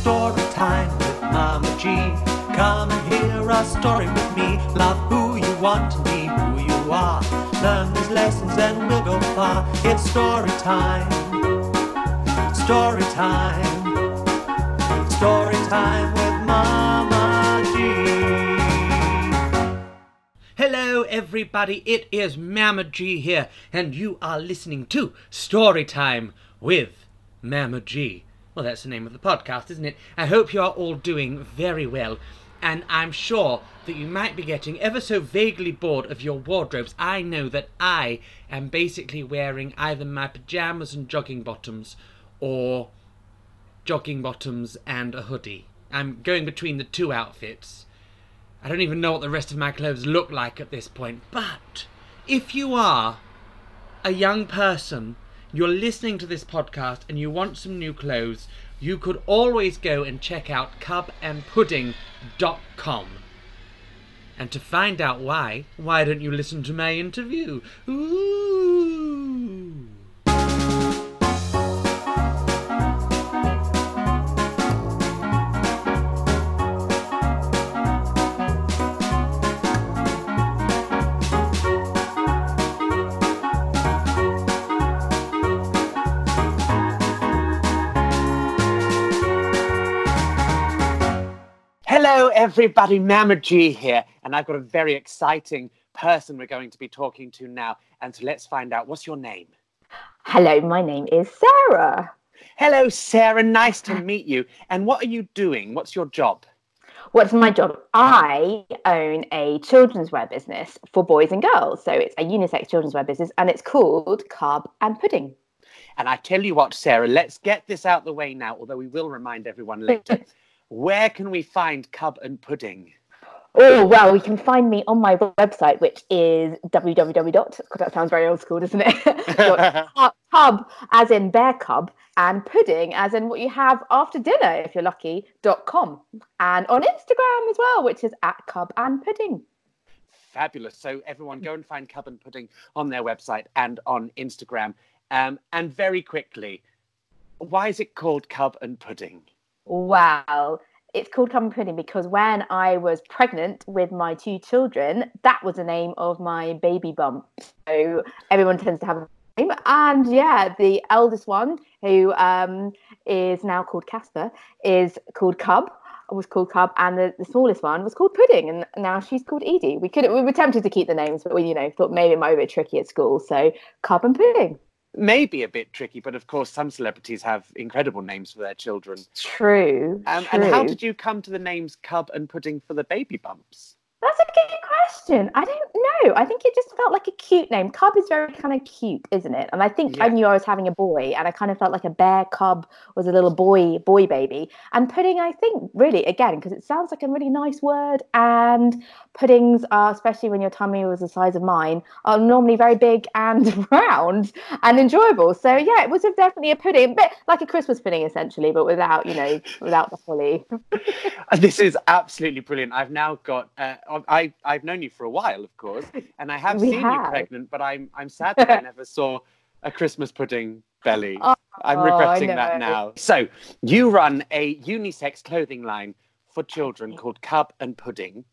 story time with Mama G. Come and hear a story with me. Love who you want to be, who you are. Learn these lessons and we'll go far. It's story time. Story time. Story time with Mama G. Hello, everybody. It is Mama G here, and you are listening to Story Time with Mama G. Well, that's the name of the podcast, isn't it? I hope you are all doing very well, and I'm sure that you might be getting ever so vaguely bored of your wardrobes. I know that I am basically wearing either my pajamas and jogging bottoms or jogging bottoms and a hoodie. I'm going between the two outfits. I don't even know what the rest of my clothes look like at this point, but if you are a young person, you're listening to this podcast and you want some new clothes, you could always go and check out cubandpudding.com. And to find out why, why don't you listen to my interview? Ooh. Everybody. Mama G here, and I've got a very exciting person we're going to be talking to now. And so let's find out what's your name? Hello, my name is Sarah. Hello, Sarah. Nice to meet you. And what are you doing? What's your job? What's my job? I own a children's wear business for boys and girls. So it's a unisex children's wear business and it's called Cub and Pudding. And I tell you what, Sarah, let's get this out the way now, although we will remind everyone later. Where can we find Cub and Pudding? Oh, well, you can find me on my website, which is www. God, that sounds very old school, doesn't it? Cub, as in bear cub, and pudding, as in what you have after dinner, if you're lucky, dot com. And on Instagram as well, which is at cub and pudding. Fabulous. So, everyone, go and find Cub and Pudding on their website and on Instagram. Um, and very quickly, why is it called Cub and Pudding? Wow. It's called Cub and Pudding because when I was pregnant with my two children, that was the name of my baby bump. So everyone tends to have a name. And yeah, the eldest one, who um, is now called Casper, is called Cub. Was called Cub, and the, the smallest one was called Pudding, and now she's called Edie. We could we were tempted to keep the names, but we you know thought maybe it might be a bit tricky at school, so Cub and Pudding. Maybe a bit tricky, but of course, some celebrities have incredible names for their children. True. Um, true. and how did you come to the names Cub and Pudding for the baby bumps? That's a good question. I don't know. I think it just felt like a cute name. Cub is very kind of cute, isn't it? And I think I knew I was having a boy, and I kind of felt like a bear cub was a little boy boy baby. And pudding, I think, really again because it sounds like a really nice word. And puddings are, especially when your tummy was the size of mine, are normally very big and round and enjoyable. So yeah, it was definitely a pudding, a bit like a Christmas pudding essentially, but without you know without the holly. Uh, This is absolutely brilliant. I've now got. Uh, I I've known you for a while, of course, and I have We seen you pregnant, but I'm I'm sad that I never saw a Christmas pudding belly. I'm Oh, regretting that now. So you run a unisex clothing line for children called Cub and Pudding,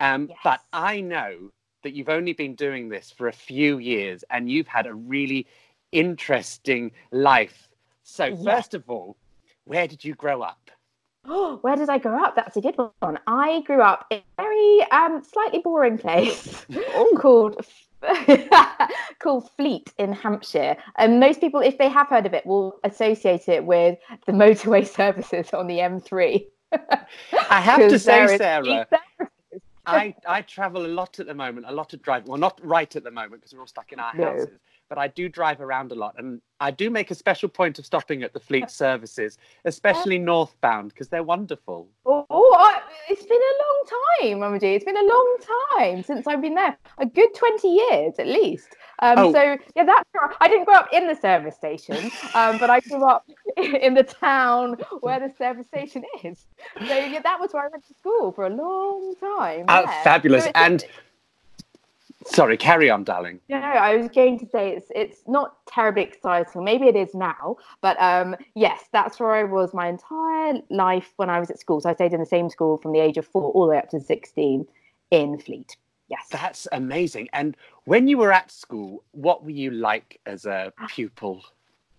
um, but I know that you've only been doing this for a few years, and you've had a really interesting life. So Yes. first of all, where did you grow up? Oh, where did I grow up? That's a good one. I grew up in a very um, slightly boring place called called Fleet in Hampshire. And most people, if they have heard of it, will associate it with the motorway services on the M3. I have to say, Sarah. I, I travel a lot at the moment, a lot of driving. Well, not right at the moment because we're all stuck in our No. houses, but I do drive around a lot. And I do make a special point of stopping at the fleet services, especially northbound, because they're wonderful. Oh, oh, I- it's been a long time, Mama G. It's been a long time since I've been there. A good 20 years at least. Um, Oh. So, yeah, that's I didn't grow up in the service station, um, but I grew up in the town where the service station is. So, yeah, that was where I went to school for a long time. Oh, yeah. fabulous. So And Sorry, carry on, darling. No, I was going to say it's it's not terribly exciting. Maybe it is now, but um, yes, that's where I was my entire life when I was at school. So I stayed in the same school from the age of four all the way up to sixteen in Fleet. Yes. That's amazing. And when you were at school, what were you like as a pupil?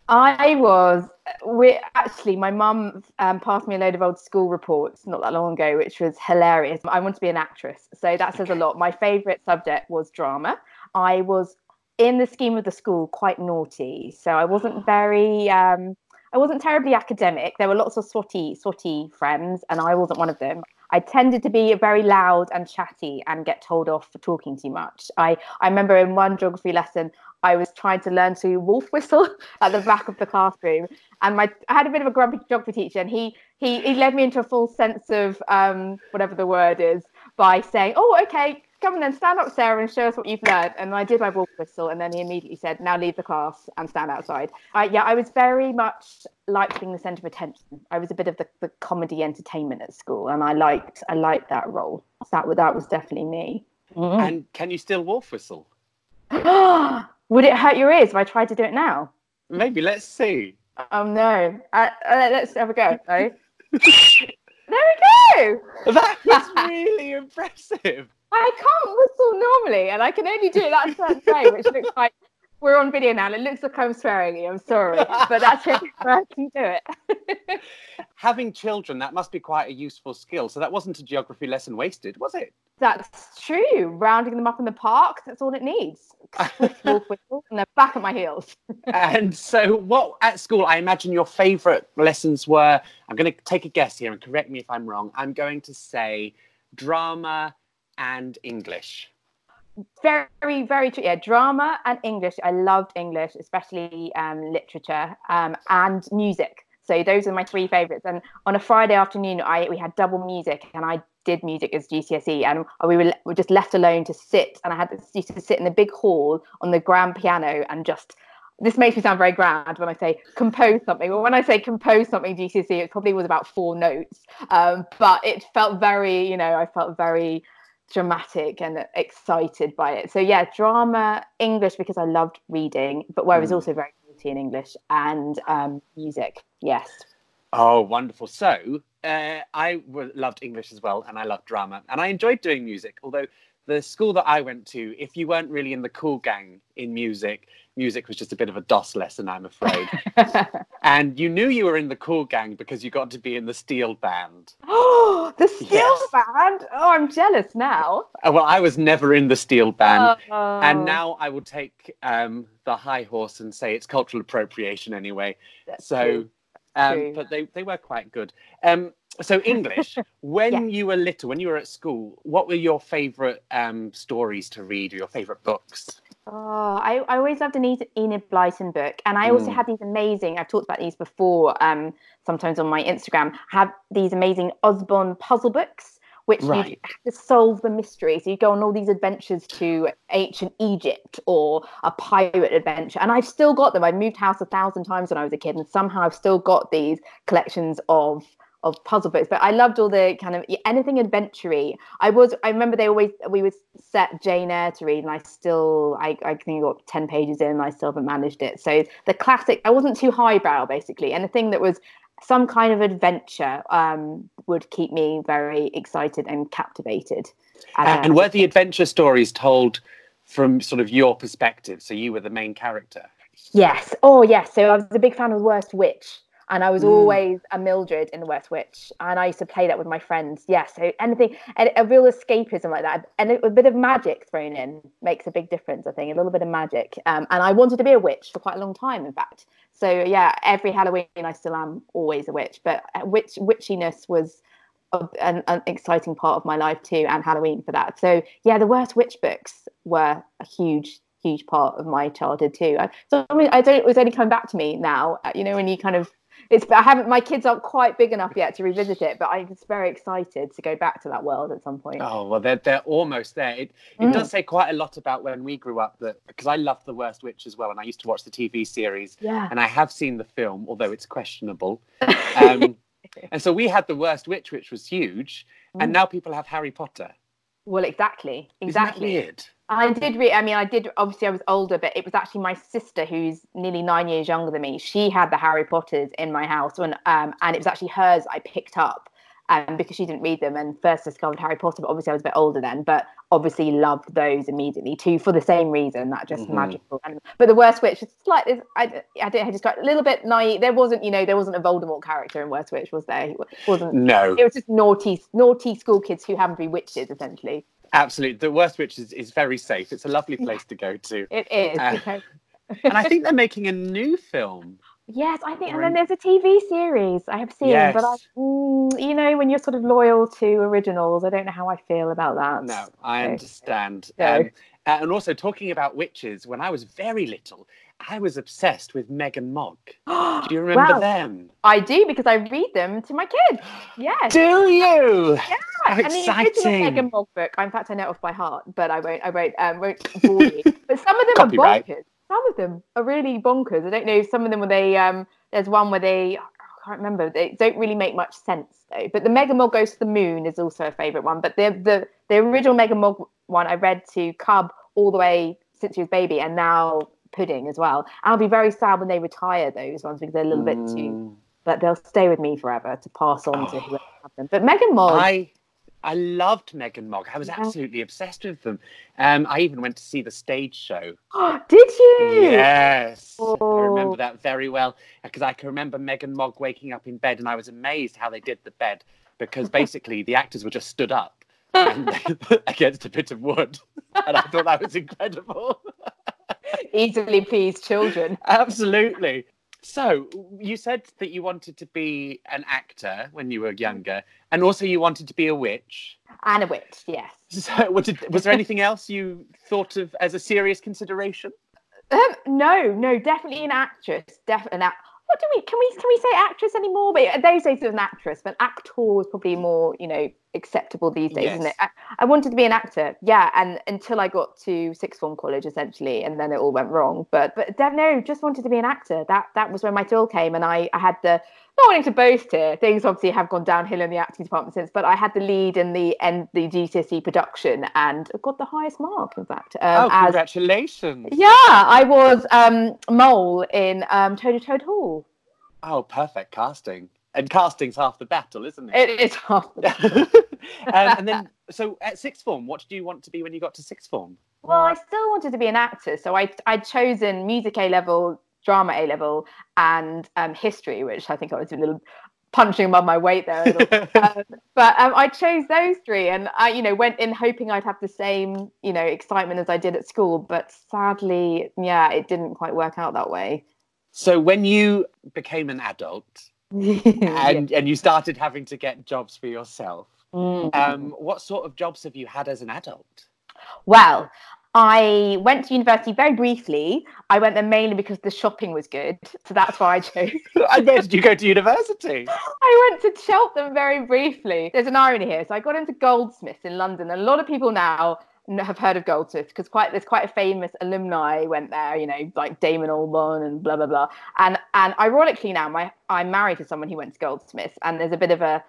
I was. We actually, my mum um, passed me a load of old school reports not that long ago, which was hilarious. I want to be an actress, so that says a lot. My favourite subject was drama. I was, in the scheme of the school, quite naughty, so I wasn't very. Um, I wasn't terribly academic. There were lots of swotty, swotty friends, and I wasn't one of them. I tended to be very loud and chatty and get told off for talking too much. I, I remember in one geography lesson, I was trying to learn to wolf whistle at the back of the classroom, and my I had a bit of a grumpy geography teacher, and he he he led me into a full sense of um, whatever the word is by saying, "Oh, okay, come on then, stand up, Sarah, and show us what you've learned." And I did my wolf whistle, and then he immediately said, "Now leave the class and stand outside." I, yeah, I was very much liked being the centre of attention. I was a bit of the, the comedy entertainment at school, and I liked I liked that role. That that was definitely me. Mm. And can you still wolf whistle? Would it hurt your ears if I tried to do it now? Maybe. Let's see. Oh no. Uh, uh, let's have a go. Right? there we go. That was really impressive. I can't whistle normally, and I can only do it that certain way, which looks like we're on video now. And it looks like I'm swearing you. I'm sorry, but that's where I can do it. Having children, that must be quite a useful skill. So that wasn't a geography lesson wasted, was it? That's true. Rounding them up in the park, that's all it needs. and they're back at my heels. and so, what at school, I imagine your favourite lessons were. I'm going to take a guess here and correct me if I'm wrong. I'm going to say drama and English. Very, very true. Yeah, drama and English. I loved English, especially um, literature um, and music. So those are my three favourites. And on a Friday afternoon, I we had double music, and I did music as GCSE, and we were, were just left alone to sit. And I had to, to sit in the big hall on the grand piano and just. This makes me sound very grand when I say compose something. Well, when I say compose something GCSE, it probably was about four notes, um, but it felt very, you know, I felt very dramatic and excited by it. So yeah, drama, English because I loved reading, but where I was mm. also very naughty in English and um, music. Yes. Oh, wonderful. So uh, I loved English as well, and I loved drama, and I enjoyed doing music. Although the school that I went to, if you weren't really in the cool gang in music, music was just a bit of a doss lesson, I'm afraid. and you knew you were in the cool gang because you got to be in the steel band. Oh, the steel yes. band! Oh, I'm jealous now. Uh, well, I was never in the steel band, oh. and now I will take um, the high horse and say it's cultural appropriation anyway. That's so. Um, but they, they were quite good. Um, so English, when yeah. you were little, when you were at school, what were your favourite um, stories to read or your favourite books? Oh, I, I always loved an Enid Blyton book. And I also mm. had these amazing, I've talked about these before, um, sometimes on my Instagram, have these amazing Usborne puzzle books which right. you have to solve the mystery. So you go on all these adventures to ancient Egypt or a pirate adventure. And I've still got them. I moved house a thousand times when I was a kid, and somehow I've still got these collections of of puzzle books. But I loved all the kind of anything adventure I was I remember they always we would set Jane Eyre to read and I still I, I think I got 10 pages in and I still haven't managed it. So the classic I wasn't too highbrow basically. Anything that was some kind of adventure um, would keep me very excited and captivated. And, and were the adventure stories told from sort of your perspective? So you were the main character. Yes. Oh, yes. So I was a big fan of Worst Witch and I was mm. always a Mildred in the Worst Witch, and I used to play that with my friends. Yeah, so anything, a real escapism like that, and a bit of magic thrown in makes a big difference. I think a little bit of magic, um, and I wanted to be a witch for quite a long time, in fact. So yeah, every Halloween I still am always a witch, but uh, witch witchiness was an, an, exciting part of my life too, and Halloween for that. So yeah, the worst witch books were a huge huge part of my childhood too. so I mean, I don't. It was only coming back to me now. Uh, you know, when you kind of it's I haven't my kids aren't quite big enough yet to revisit it, but I'm just very excited to go back to that world at some point. Oh well, they're they're almost there. It it mm. does say quite a lot about when we grew up that because I love The Worst Witch as well, and I used to watch the TV series. Yeah. And I have seen the film, although it's questionable. Um, and so we had The Worst Witch, which was huge, mm. and now people have Harry Potter. Well, exactly, exactly. Isn't that weird? I did read. I mean, I did. Obviously, I was older, but it was actually my sister, who's nearly nine years younger than me. She had the Harry Potters in my house, when, um, and it was actually hers I picked up um, because she didn't read them and first discovered Harry Potter. But obviously, I was a bit older then, but obviously loved those immediately too for the same reason that just mm-hmm. magical. But the Worst Witch, it's like I, I don't just got a little bit naive. There wasn't, you know, there wasn't a Voldemort character in Worst Witch, was there? It wasn't. No. It was just naughty, naughty school kids who happen to be witches, essentially. Absolutely, the Worst Witch is, is very safe. It's a lovely place to go to. It is. Uh, and I think they're making a new film. Yes, I think, and then there's a TV series I have seen, yes. but I, mm, you know, when you're sort of loyal to originals, I don't know how I feel about that. No, I so, understand. Um, and also talking about witches, when I was very little, I was obsessed with Meg and Mog. Do you remember them? I do because I read them to my kids. Yes. Do you? Yeah. How and exciting. the original Meg and Mog book, in fact, I know it off by heart, but I won't. I won't. Um, won't bore you. But some of them Copyright. are bonkers some of them are really bonkers. I don't know. Some of them where they um, there's one where they I can't remember. They don't really make much sense though. But the Meg and Mog goes to the moon is also a favourite one. But the the the original Meg and Mog one I read to Cub all the way since he was baby, and now Pudding as well. I'll be very sad when they retire those ones because they're a little mm. bit too. Mm. But they'll stay with me forever to pass on oh. to whoever have them. But Meg and Mog. I I loved Meg and Mog. I was absolutely obsessed with them. Um, I even went to see the stage show. Did you? Yes. Oh. I remember that very well because I can remember Meg and Mog waking up in bed and I was amazed how they did the bed because basically the actors were just stood up against a bit of wood. And I thought that was incredible. Easily pleased children. Absolutely. So you said that you wanted to be an actor when you were younger, and also you wanted to be a witch. And a witch, yes. So, was, it, was there anything else you thought of as a serious consideration? Um, no, no, definitely an actress. Definitely, what do we can we can we say actress anymore? But those days it was an actress, but actor was probably more you know acceptable these days, yes. isn't it? I, I, wanted to be an actor, yeah, and until I got to sixth form college essentially, and then it all went wrong. But but no, just wanted to be an actor. That that was when my thrill came, and I I had the not wanting to boast here. Things obviously have gone downhill in the acting department since, but I had the lead in the end the GCSE production and got the highest mark, in fact. Um, oh, congratulations! As, yeah, I was um, Mole in um, Toad Toad Hall. Oh, perfect casting. And casting's half the battle, isn't it? It is half the battle. um, and then, so at sixth form, what did you want to be when you got to sixth form? Well, I still wanted to be an actor, so I I'd chosen music A level drama A level and um, history, which I think I was a little punching above my weight there. um, but um, I chose those three, and I, you know, went in hoping I'd have the same, you know, excitement as I did at school. But sadly, yeah, it didn't quite work out that way. So when you became an adult and yeah. and you started having to get jobs for yourself, mm. um, what sort of jobs have you had as an adult? Well, I went to university very briefly. I went there mainly because the shopping was good. So that's why I chose. I where did you go to university? I went to Cheltenham very briefly. There's an irony here. So I got into Goldsmiths in London. And a lot of people now have heard of Goldsmiths because quite there's quite a famous alumni went there, you know, like Damon Albarn and blah blah blah. And and ironically now, my I'm married to someone who went to Goldsmiths, and there's a bit of a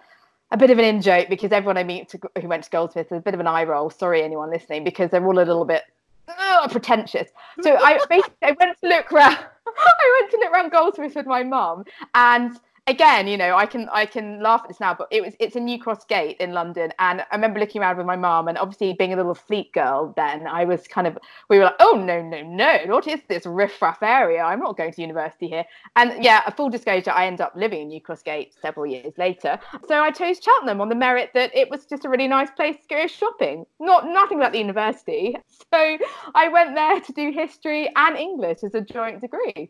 a bit of an in joke because everyone I meet to, who went to Goldsmiths, is a bit of an eye roll. Sorry, anyone listening, because they're all a little bit uh, pretentious. So I basically I went to look around. I went to look around Goldsmiths with my mum, and again, you know, I can I can laugh at this now, but it was it's a New Cross Gate in London, and I remember looking around with my mom, and obviously being a little fleet girl, then I was kind of we were like, oh no no no, what is this riffraff area? I'm not going to university here. And yeah, a full disclosure, I ended up living in New Cross Gate several years later. So I chose Cheltenham on the merit that it was just a really nice place to go shopping. Not nothing about the university. So I went there to do history and English as a joint degree.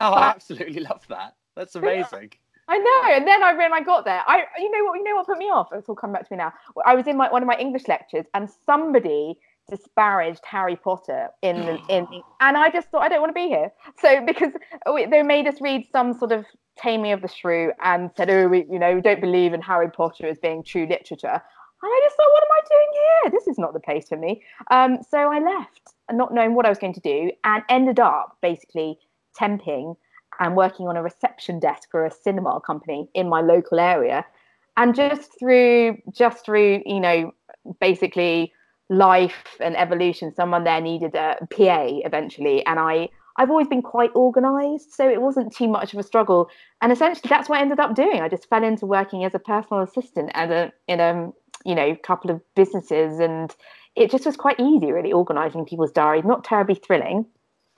Oh, but, I absolutely love that. That's amazing. I know. And then I when I got there, I you know what you know what put me off? It's all come back to me now. I was in my one of my English lectures and somebody disparaged Harry Potter in the, in and I just thought I don't want to be here. So because they made us read some sort of Taming of the Shrew and said, oh, we you know we don't believe in Harry Potter as being true literature. And I just thought, what am I doing here? This is not the place for me. Um, so I left, not knowing what I was going to do, and ended up basically temping and working on a reception desk for a cinema company in my local area and just through just through you know basically life and evolution, someone there needed a PA eventually, and I I've always been quite organized, so it wasn't too much of a struggle. And essentially, that's what I ended up doing. I just fell into working as a personal assistant at a in a you know couple of businesses, and it just was quite easy, really, organizing people's diaries. Not terribly thrilling.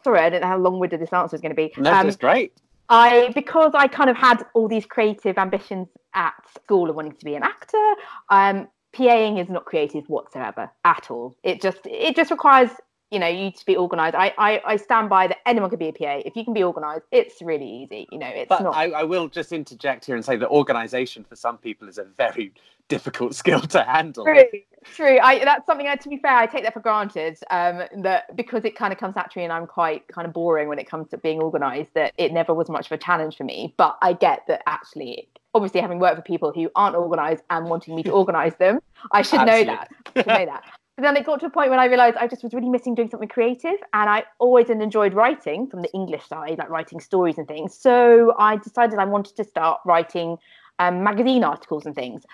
Sorry, I don't know how long-winded this answer is going to be. No, um, just great. I because I kind of had all these creative ambitions at school of wanting to be an actor. Um, PAing is not creative whatsoever at all. It just it just requires you know you need to be organized. I, I i stand by that anyone can be a pa if you can be organized it's really easy you know it's but not I, I will just interject here and say that organization for some people is a very difficult skill to handle. True true. I that's something I, to be fair i take that for granted um that because it kind of comes naturally and i'm quite kind of boring when it comes to being organized that it never was much of a challenge for me. But i get that actually obviously having worked with people who aren't organized and wanting me to organize them i should know that. I should know that but then it got to a point when I realized I just was really missing doing something creative. And I always enjoyed writing from the English side, like writing stories and things. So I decided I wanted to start writing um, magazine articles and things.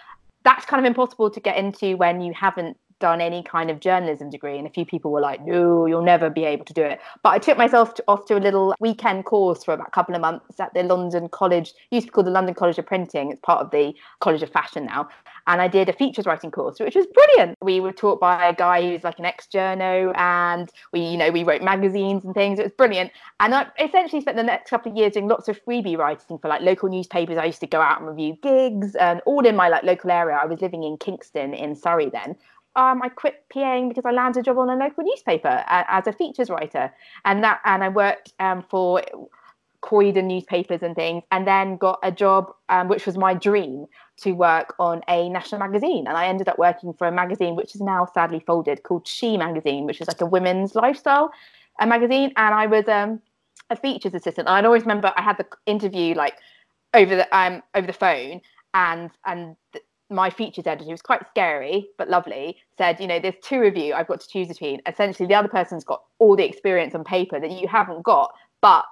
That's kind of impossible to get into when you haven't done any kind of journalism degree and a few people were like no you'll never be able to do it but i took myself to, off to a little weekend course for about a couple of months at the london college used to be called the london college of printing it's part of the college of fashion now and I did a features writing course, which was brilliant. We were taught by a guy who's like an ex-journo, and we, you know, we wrote magazines and things. It was brilliant. And I essentially spent the next couple of years doing lots of freebie writing for like local newspapers. I used to go out and review gigs, and all in my like local area. I was living in Kingston in Surrey then. Um, I quit PAing because I landed a job on a local newspaper as a features writer, and that and I worked um, for Croydon newspapers and things, and then got a job um, which was my dream to work on a national magazine. And I ended up working for a magazine which is now sadly folded called She Magazine, which is like a women's lifestyle a magazine. And I was um, a features assistant. And I always remember I had the interview like over the um over the phone, and and. Th- my features editor, who was quite scary but lovely, said, you know, there's two of you I've got to choose between. Essentially, the other person's got all the experience on paper that you haven't got, but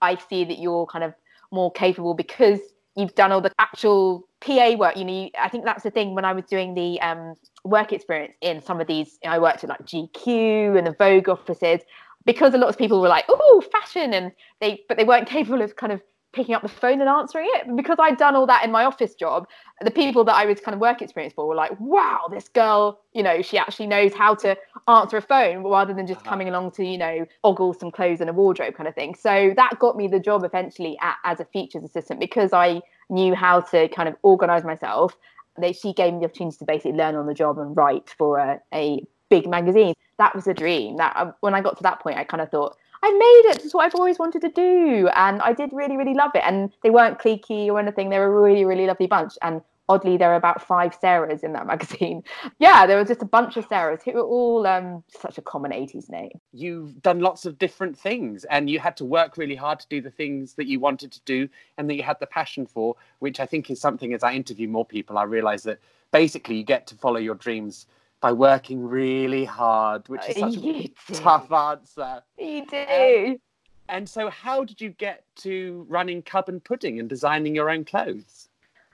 I see that you're kind of more capable because you've done all the actual PA work. You know, you, I think that's the thing when I was doing the um, work experience in some of these, I worked at like GQ and the Vogue offices because a lot of people were like, oh, fashion. And they, but they weren't capable of kind of picking up the phone and answering it. Because I'd done all that in my office job, the people that I was kind of work experience for were like, wow, this girl, you know, she actually knows how to answer a phone rather than just uh-huh. coming along to, you know, ogle some clothes and a wardrobe kind of thing. So that got me the job eventually at, as a features assistant because I knew how to kind of organize myself. They, she gave me the opportunity to basically learn on the job and write for a, a big magazine. That was a dream. That uh, when I got to that point, I kind of thought, I made it. It's what I've always wanted to do. And I did really, really love it. And they weren't cliquey or anything. They were a really, really lovely bunch. And oddly, there were about five Sarahs in that magazine. yeah, there was just a bunch of Sarahs who were all um, such a common 80s name. You've done lots of different things and you had to work really hard to do the things that you wanted to do and that you had the passion for, which I think is something as I interview more people, I realize that basically you get to follow your dreams by working really hard, which is such a tough answer. You do. Um, and so, how did you get to running Cub and Pudding and designing your own clothes?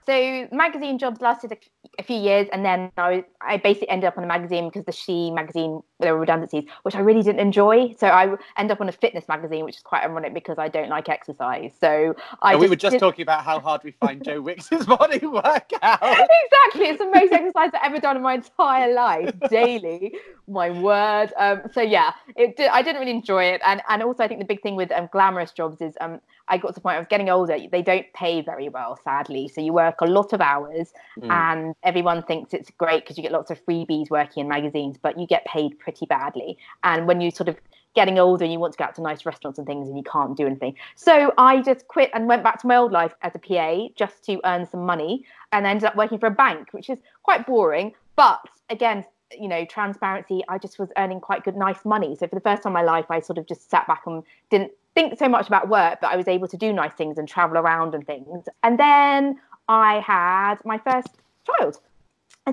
So magazine jobs lasted a, a, few years, and then I, I basically ended up on a magazine because the She magazine there were redundancies, which I really didn't enjoy. So I end up on a fitness magazine, which is quite ironic because I don't like exercise. So I. we were just did... talking about how hard we find Joe Wicks's body workout. exactly, it's the most exercise I've ever done in my entire life, daily. My word. Um, so yeah, it did, I didn't really enjoy it, and and also I think the big thing with um, glamorous jobs is um I got to the point I was getting older. They don't pay very well, sadly. So you work a lot of hours, mm. and everyone thinks it's great because you get lots of freebies working in magazines, but you get paid pretty badly. And when you sort of getting older and you want to go out to nice restaurants and things and you can't do anything. So I just quit and went back to my old life as a PA just to earn some money and ended up working for a bank, which is quite boring. But again, you know, transparency, I just was earning quite good, nice money. So for the first time in my life, I sort of just sat back and didn't think so much about work, but I was able to do nice things and travel around and things. And then I had my first child.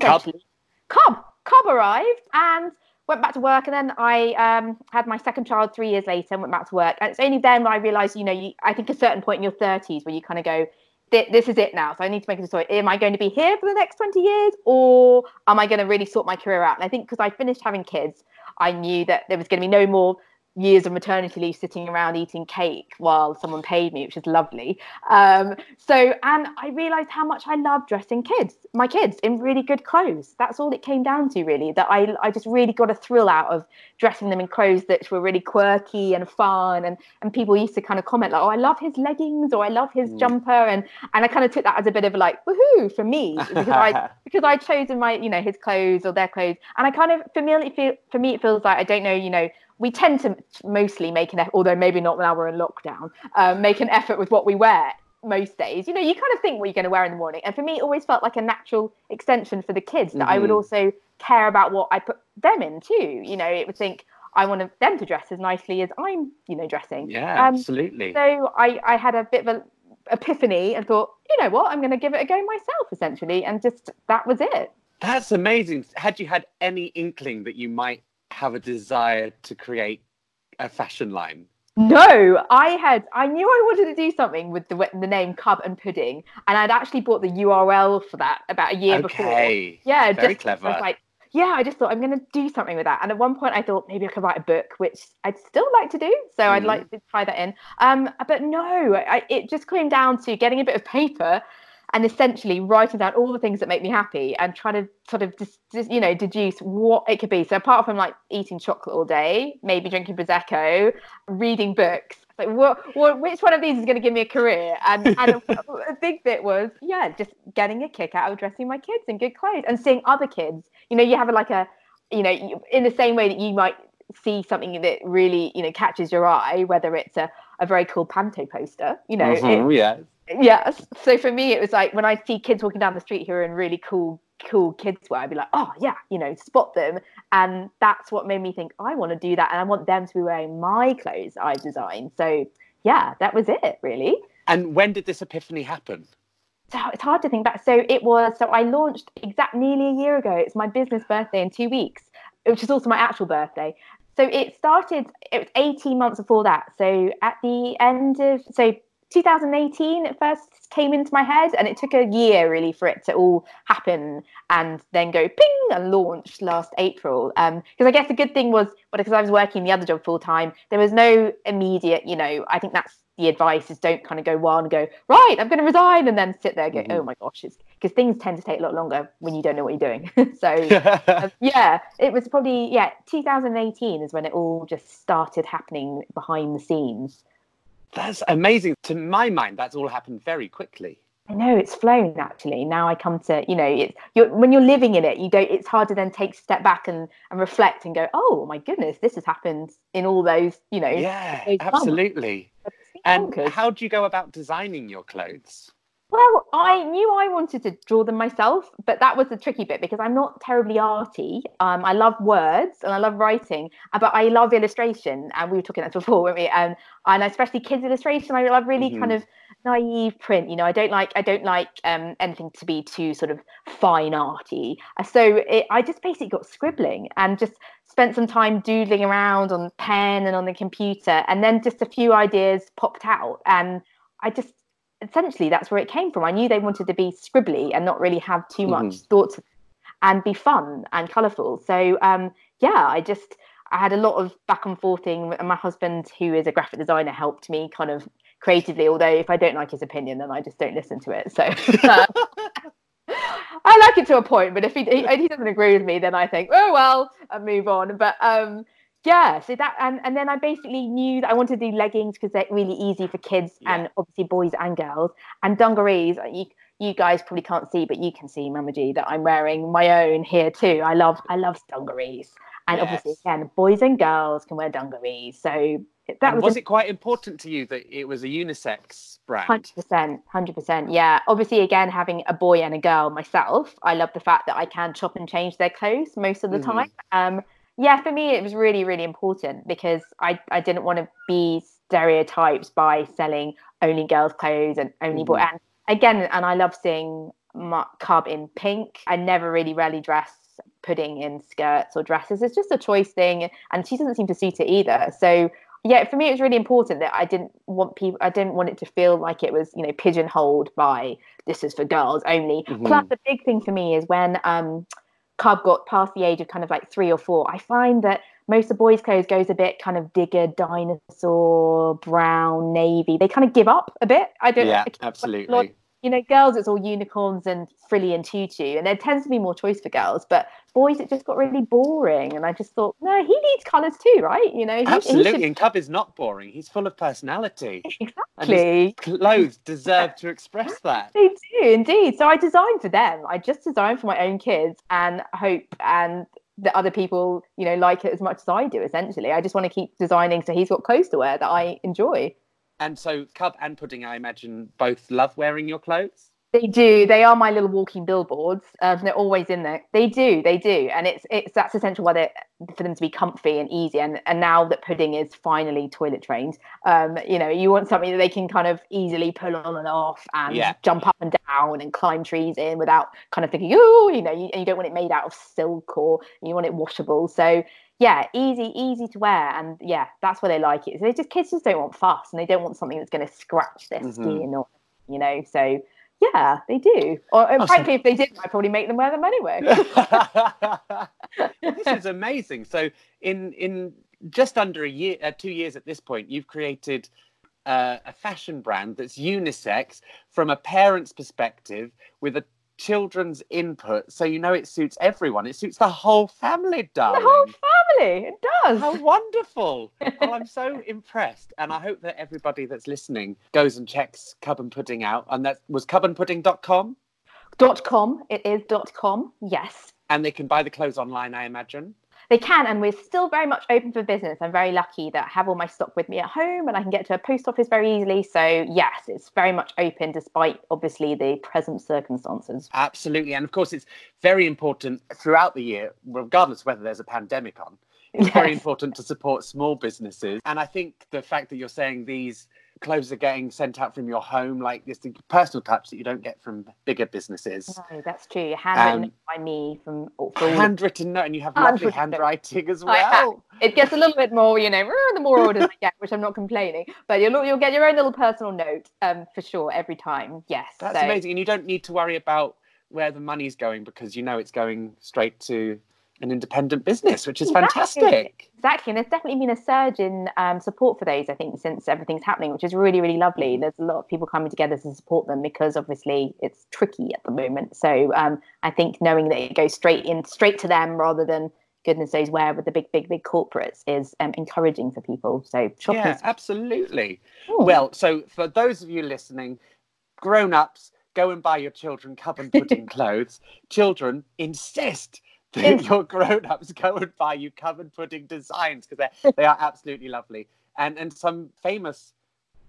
Cub. Cub. Cub arrived and went back to work. And then I um, had my second child three years later and went back to work. And it's only then I realized, you know, you, I think a certain point in your 30s where you kind of go, this is it now. So I need to make a decision. Am I going to be here for the next 20 years or am I going to really sort my career out? And I think because I finished having kids, I knew that there was going to be no more years of maternity leave sitting around eating cake while someone paid me, which is lovely. Um, so, and I realized how much I love dressing kids, my kids, in really good clothes. That's all it came down to, really. That I, I just really got a thrill out of dressing them in clothes that were really quirky and fun. And, and people used to kind of comment, like, oh, I love his leggings or I love his mm. jumper. And, and I kind of took that as a bit of like, woohoo, for me, because I, because I'd chosen my, you know, his clothes or their clothes. And I kind of, for me, it feel, for me, it feels like, I don't know, you know, we tend to mostly make an effort, although maybe not now we're in lockdown, um, make an effort with what we wear most days. You know, you kind of think what you're going to wear in the morning. And for me, it always felt like a natural extension for the kids that mm-hmm. I would mm-hmm. also care about what I put them in too. You know, it would think, I want them to dress as nicely as I'm, you know, dressing. Yeah, um, absolutely. So I, I had a bit of an epiphany and thought, you know what, I'm going to give it a go myself, essentially, and just that was it. That's amazing. Had you had any inkling that you might have a desire to create a fashion line? No, I had. I knew I wanted to do something with the the name Cub and Pudding, and I'd actually bought the URL for that about a year okay. before. Yeah, very just, clever. like, yeah, I just thought I'm going to do something with that. And at one point, I thought maybe I could write a book, which I'd still like to do. So mm. I'd like to try that in. Um, but no, I, it just came down to getting a bit of paper and essentially writing down all the things that make me happy and trying to sort of just, just, you know deduce what it could be. So apart from like eating chocolate all day maybe drinking prosecco reading books like what, what which one of these is going to give me a career? And, and a, a big bit was yeah just getting a kick out of dressing my kids in good clothes and seeing other kids. You know you have like a you know in the same way that you might see something that really you know catches your eye whether it's a, a very cool panto poster you know mm-hmm, it, yeah Yes. So for me, it was like when I see kids walking down the street who are in really cool, cool kids wear, I'd be like, oh yeah, you know, spot them, and that's what made me think I want to do that, and I want them to be wearing my clothes I've designed. So yeah, that was it really. And when did this epiphany happen? So it's hard to think back. So it was. So I launched exact nearly a year ago. It's my business birthday in two weeks, which is also my actual birthday. So it started. It was 18 months before that. So at the end of so 2018 it first came into my head and it took a year really for it to all happen and then go ping and launch last april. Because um, i guess the good thing was but because i was working the other job full time there was no immediate you know i think that's the advice is don't kind of go wild and go right i'm going to resign and then sit there and go mm-hmm. oh my gosh it's because things tend to take a lot longer when you don't know what you're doing. So um, yeah it was probably yeah 2018 is when it all just started happening behind the scenes that's amazing. To my mind, that's all happened very quickly. I know it's flown actually. Now I come to, you know, it's you're, when you're living in it, you don't. It's hard to then take a step back and, and reflect and go, oh my goodness, this has happened in all those, you know. Yeah, absolutely. And how do you go about designing your clothes? Well, I knew I wanted to draw them myself, but that was the tricky bit because I'm not terribly arty. Um, I love words and I love writing, uh, but I love illustration. And we were talking that before, weren't we? And and especially kids illustration, I love really mm-hmm. kind of naive print. You know, I don't like I don't like um, anything to be too sort of fine arty. Uh, so it, I just basically got scribbling and just spent some time doodling around on pen and on the computer, and then just a few ideas popped out and. I just essentially that's where it came from. I knew they wanted to be scribbly and not really have too much mm. thought and be fun and colourful. So um, yeah, I just I had a lot of back and forthing, and my husband, who is a graphic designer, helped me kind of creatively. Although if I don't like his opinion, then I just don't listen to it. So. Uh, I like it to a point, but if he, he, he doesn't agree with me, then I think, oh well, I move on. But um, yeah so that and, and then i basically knew that i wanted to do leggings because they're really easy for kids yeah. and obviously boys and girls. And dungarees you, you guys probably can't see but you can see mama g that i'm wearing my own here too. I love i love dungarees. And yes. obviously again boys and girls can wear dungarees. So that was, was it quite important to you that it was a unisex brand? 100% 100% yeah. Obviously again having a boy and a girl myself i love the fact that i can chop and change their clothes most of the mm-hmm. time. Um yeah, for me, it was really, really important because I, I didn't want to be stereotyped by selling only girls' clothes and only mm-hmm. boy. And again, and I love seeing my Cub in pink. I never really, rarely dress pudding in skirts or dresses. It's just a choice thing, and she doesn't seem to suit it either. So yeah, for me, it was really important that I didn't want people. I didn't want it to feel like it was, you know, pigeonholed by this is for girls only. Mm-hmm. Plus, the big thing for me is when um, Cub got past the age of kind of like three or four. I find that most of boys' clothes goes a bit kind of digger, dinosaur, brown, navy. They kind of give up a bit. I don't. Yeah, absolutely you know, girls, it's all unicorns and frilly and tutu, and there tends to be more choice for girls. But boys, it just got really boring. And I just thought, no, he needs colours too, right? You know, he, absolutely. He should... And Cub is not boring. He's full of personality. Exactly. clothes deserve to express that. They do indeed. So I designed for them. I just designed for my own kids, and hope and that other people, you know, like it as much as I do. Essentially, I just want to keep designing so he's got clothes to wear that I enjoy. And so, Cub and Pudding, I imagine, both love wearing your clothes. They do. They are my little walking billboards. Um, they're always in there. They do. They do. And it's it's that's essential why they for them to be comfy and easy. And and now that Pudding is finally toilet trained, um, you know, you want something that they can kind of easily pull on and off and yeah. jump up and down and climb trees in without kind of thinking, oh, you know, you, you don't want it made out of silk or you want it washable. So yeah, easy, easy to wear, and yeah, that's why they like it. So they just kids just don't want fuss, and they don't want something that's going to scratch their mm-hmm. skin, or you know. So yeah, they do. Or oh, frankly, if they didn't, I'd probably make them wear them anyway. this is amazing. So in in just under a year, uh, two years at this point, you've created uh, a fashion brand that's unisex from a parent's perspective with a children's input, so you know it suits everyone. It suits the whole family, darling. The whole family. It does. How wonderful. well, I'm so impressed. And I hope that everybody that's listening goes and checks Cub and Pudding out. And that was cub and cubandpudding.com? Dot com. It is dot com. Yes. And they can buy the clothes online, I imagine they can, and we're still very much open for business. I'm very lucky that I have all my stock with me at home and I can get to a post office very easily. So, yes, it's very much open despite obviously the present circumstances. Absolutely. And of course, it's very important throughout the year, regardless whether there's a pandemic on. It's yes. very important to support small businesses. And I think the fact that you're saying these clothes are getting sent out from your home, like this personal touch that you don't get from bigger businesses. No, that's true. Handwritten um, by me from handwritten note, and you have lovely handwriting as well. It gets a little bit more, you know, the more orders I get, which I'm not complaining. But you'll you'll get your own little personal note, um, for sure, every time. Yes, that's so. amazing, and you don't need to worry about where the money's going because you know it's going straight to an independent business, which is exactly. fantastic. Exactly, and there's definitely been a surge in um, support for those. I think since everything's happening, which is really, really lovely. There's a lot of people coming together to support them because obviously it's tricky at the moment. So um, I think knowing that it goes straight in, straight to them rather than goodness knows where with the big, big, big corporates is um, encouraging for people. So yeah, absolutely. Ooh. Well, so for those of you listening, grown-ups, go and buy your children Cub and Pudding clothes. Children, insist your grown-ups go and buy you and Pudding designs because they they are absolutely lovely and and some famous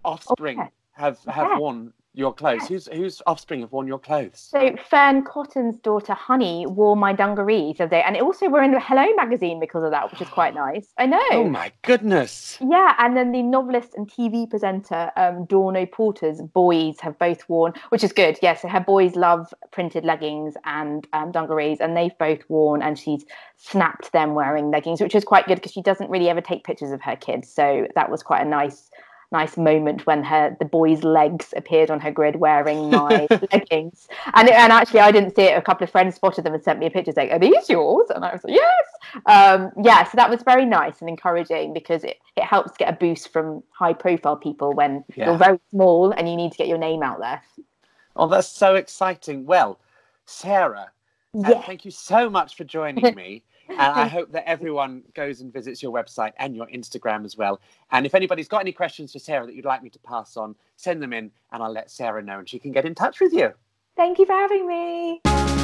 oh, offspring okay. have have yeah. worn your clothes. Who's whose offspring have worn your clothes? So Fearne Cotton's daughter Honey wore my dungarees the day, and it also we're in the Hello magazine because of that, which is quite nice. I know. Oh my goodness. Yeah, and then the novelist and TV presenter um, Dawn O'Porter's boys have both worn, which is good. Yes, yeah, so her boys love printed leggings and um, dungarees, and they've both worn, and she's snapped them wearing leggings, which is quite good because she doesn't really ever take pictures of her kids. So that was quite a nice nice moment when her the boy's legs appeared on her grid wearing my leggings. And and actually, I didn't see it. A couple of friends spotted them and sent me a picture saying, "Are these yours?" And I was like, "Yes." Um, yeah, so that was very nice and encouraging because it it helps get a boost from high profile people when yeah. you're very small and you need to get your name out there. Oh, that's so exciting. Well, Sarah, uh, thank you so much for joining me. And I hope that everyone goes and visits your website and your Instagram as well. And if anybody's got any questions for Sarah that you'd like me to pass on, send them in and I'll let Sarah know and she can get in touch with you. Thank you for having me.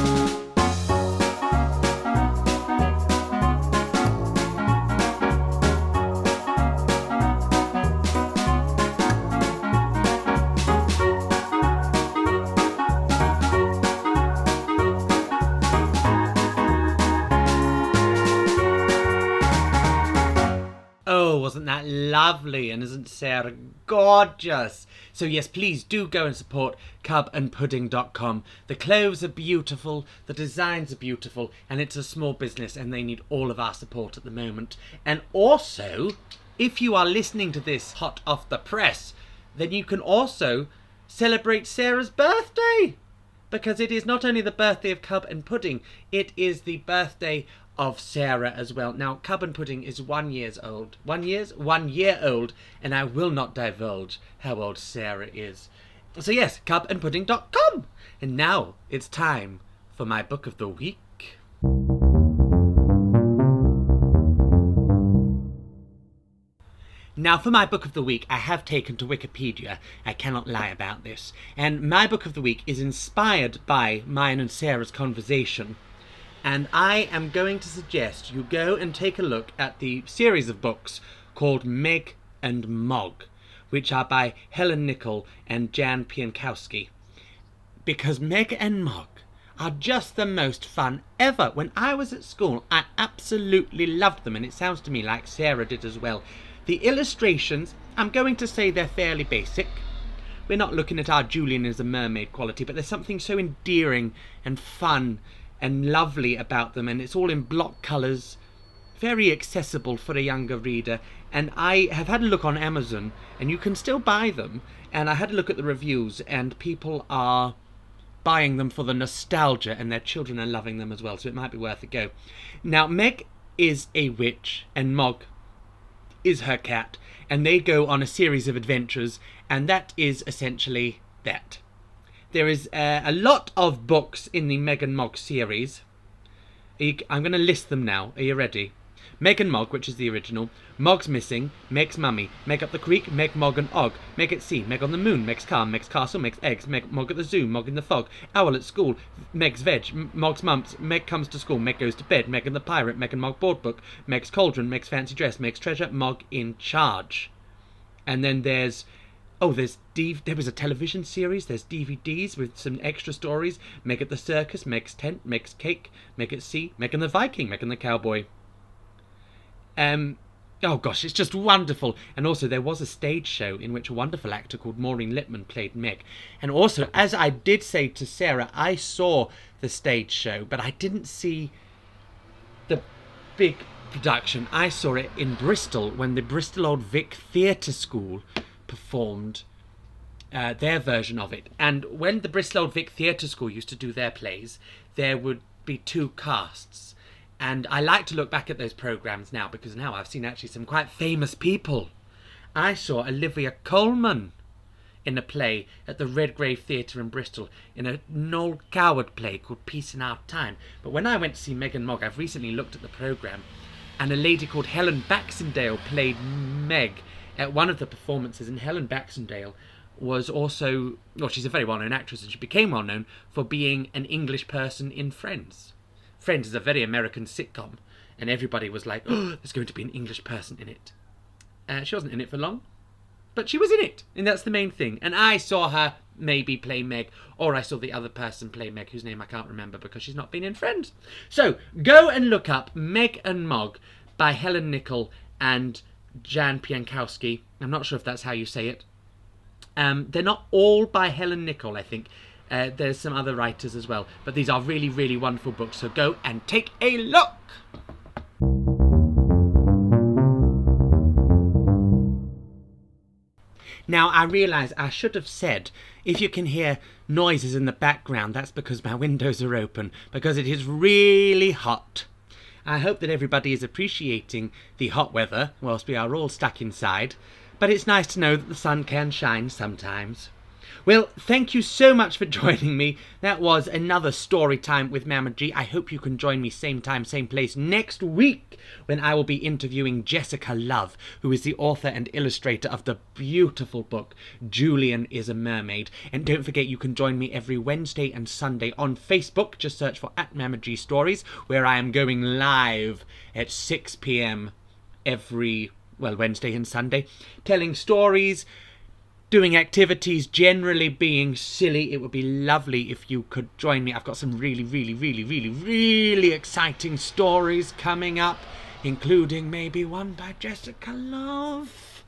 Wasn't that lovely? And isn't Sarah gorgeous? So, yes, please do go and support cubandpudding.com. The clothes are beautiful, the designs are beautiful, and it's a small business and they need all of our support at the moment. And also, if you are listening to this hot off the press, then you can also celebrate Sarah's birthday. Because it is not only the birthday of Cub and Pudding, it is the birthday of Sarah as well. Now, and Pudding is one years old. One years? One year old, and I will not divulge how old Sarah is. So yes, cubandpudding.com. And now it's time for my book of the week. Now, for my book of the week, I have taken to Wikipedia. I cannot lie about this. And my book of the week is inspired by mine and Sarah's conversation. And I am going to suggest you go and take a look at the series of books called Meg and Mog, which are by Helen Nicoll and Jan Pienkowski. Because Meg and Mog are just the most fun ever. When I was at school, I absolutely loved them, and it sounds to me like Sarah did as well. The illustrations, I'm going to say they're fairly basic. We're not looking at our Julian is a Mermaid quality, but there's something so endearing and fun and lovely about them, and it's all in block colours, very accessible for a younger reader. And I have had a look on Amazon, and you can still buy them. And I had a look at the reviews, and people are buying them for the nostalgia, and their children are loving them as well, so it might be worth a go. Now, Meg is a witch, and Mog is her cat, and they go on a series of adventures, and that is essentially that. There is uh, a lot of books in the Meg and Mog series. I'm going to list them now. Are you ready? Meg and Mog, which is the original. Mog's Missing, Meg's Mummy, Meg Up the Creek, Meg, Mog and Og, Meg at Sea, Meg on the Moon, Meg's Car, Meg's Castle, Meg's Eggs, Meg, Mog at the Zoo, Mog in the Fog, Owl at School, Meg's Veg, Mog's Mumps, Meg comes to school, Meg goes to bed, Meg and the Pirate, Meg and Mog Board Book, Meg's Cauldron, Meg's Fancy Dress, Meg's Treasure, Mog in Charge. And then there's Oh, there's D- there was a television series. There's DVDs with some extra stories. Meg at the circus, Meg's tent, Meg's cake, Meg at sea, Meg and the Viking, Meg and the cowboy. Um, oh gosh, it's just wonderful. And also, there was a stage show in which a wonderful actor called Maureen Lipman played Meg. And also, as I did say to Sarah, I saw the stage show, but I didn't see the big production. I saw it in Bristol when the Bristol Old Vic Theatre School performed uh, their version of it. And when the Bristol Old Vic Theatre School used to do their plays, there would be two casts. And I like to look back at those programs now because now I've seen actually some quite famous people. I saw Olivia Colman in a play at the Redgrave Theatre in Bristol in a Noel Coward play called Peace in Our Time. But when I went to see Meg and Mog, I've recently looked at the programme, and a lady called Helen Baxendale played Meg at one of the performances. And Helen Baxendale was also, well, she's a very well known actress, and she became well known for being an English person in Friends. Friends is a very American sitcom, and everybody was like, oh, there's going to be an English person in it. Uh, she wasn't in it for long, but she was in it, and that's the main thing. And I saw her maybe play Meg, or I saw the other person play Meg, whose name I can't remember because she's not been in Friends. So go and look up Meg and Mog by Helen Nicoll and Jan Pienkowski. I'm not sure if that's how you say it. Um, they're not all by Helen Nicoll, I think. Uh, there's some other writers as well, but these are really, really wonderful books. So go and take a look. Now, I realise I should have said if you can hear noises in the background, that's because my windows are open, because it is really hot. I hope that everybody is appreciating the hot weather whilst we are all stuck inside, but it's nice to know that the sun can shine sometimes. Well, thank you so much for joining me. That was another story time with Mama G. I hope you can join me same time, same place next week when I will be interviewing Jessica Love, who is the author and illustrator of the beautiful book Julian is a Mermaid. And don't forget you can join me every Wednesday and Sunday on Facebook. Just search for at Mama G Stories, where I am going live at 6 p.m. every well Wednesday and Sunday, telling stories doing activities, generally being silly. It would be lovely if you could join me. I've got some really, really, really, really, really exciting stories coming up, including maybe one by Jessica Love.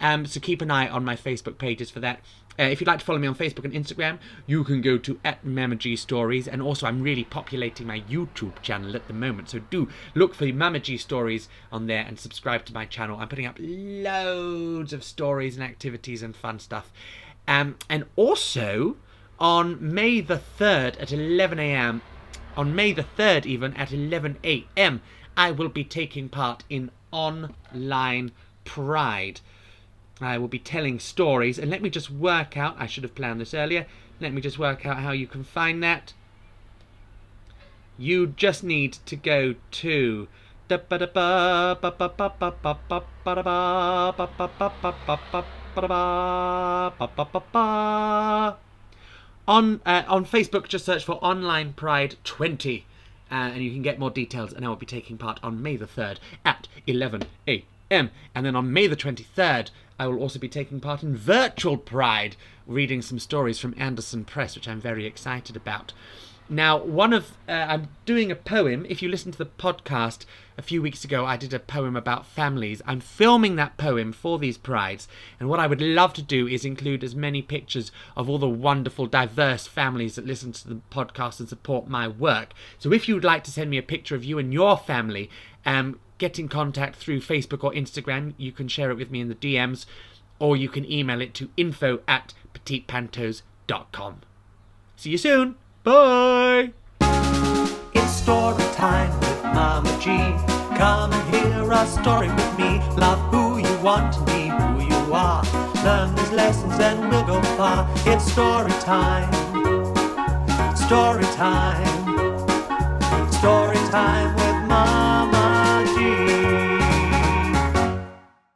Um, so keep an eye on my Facebook pages for that. Uh, if you'd like to follow me on Facebook and Instagram, you can go to at Mama G Stories. And also, I'm really populating my YouTube channel at the moment. So do look for Mama G Stories on there and subscribe to my channel. I'm putting up loads of stories and activities and fun stuff. Um, and also, on May the 3rd at 11 a.m., on May the 3rd even at 11 a.m., I will be taking part in Online Pride. I will be telling stories, and let me just work out, I should have planned this earlier, let me just work out how you can find that. You just need to go to on uh, on Facebook, just search for Online Pride 20, uh, and you can get more details. And I will be taking part on May the 3rd at 11 a.m. And then on May the 23rd, I will also be taking part in Virtual Pride, reading some stories from Andersen Press, which I'm very excited about. Now, one of uh, I'm doing a poem. If you listen to the podcast a few weeks ago, I did a poem about families. I'm filming that poem for these prides, and what I would love to do is include as many pictures of all the wonderful, diverse families that listen to the podcast and support my work. So, if you would like to send me a picture of you and your family, um, get in contact through Facebook or Instagram. You can share it with me in the DMs, or you can email it to info at petitepantos.com. See you soon. Bye. It's story time with Mama G. Come and hear a story with me. Love who you want to be, who you are. Learn these lessons and we'll go far. It's story time. Story time. Story time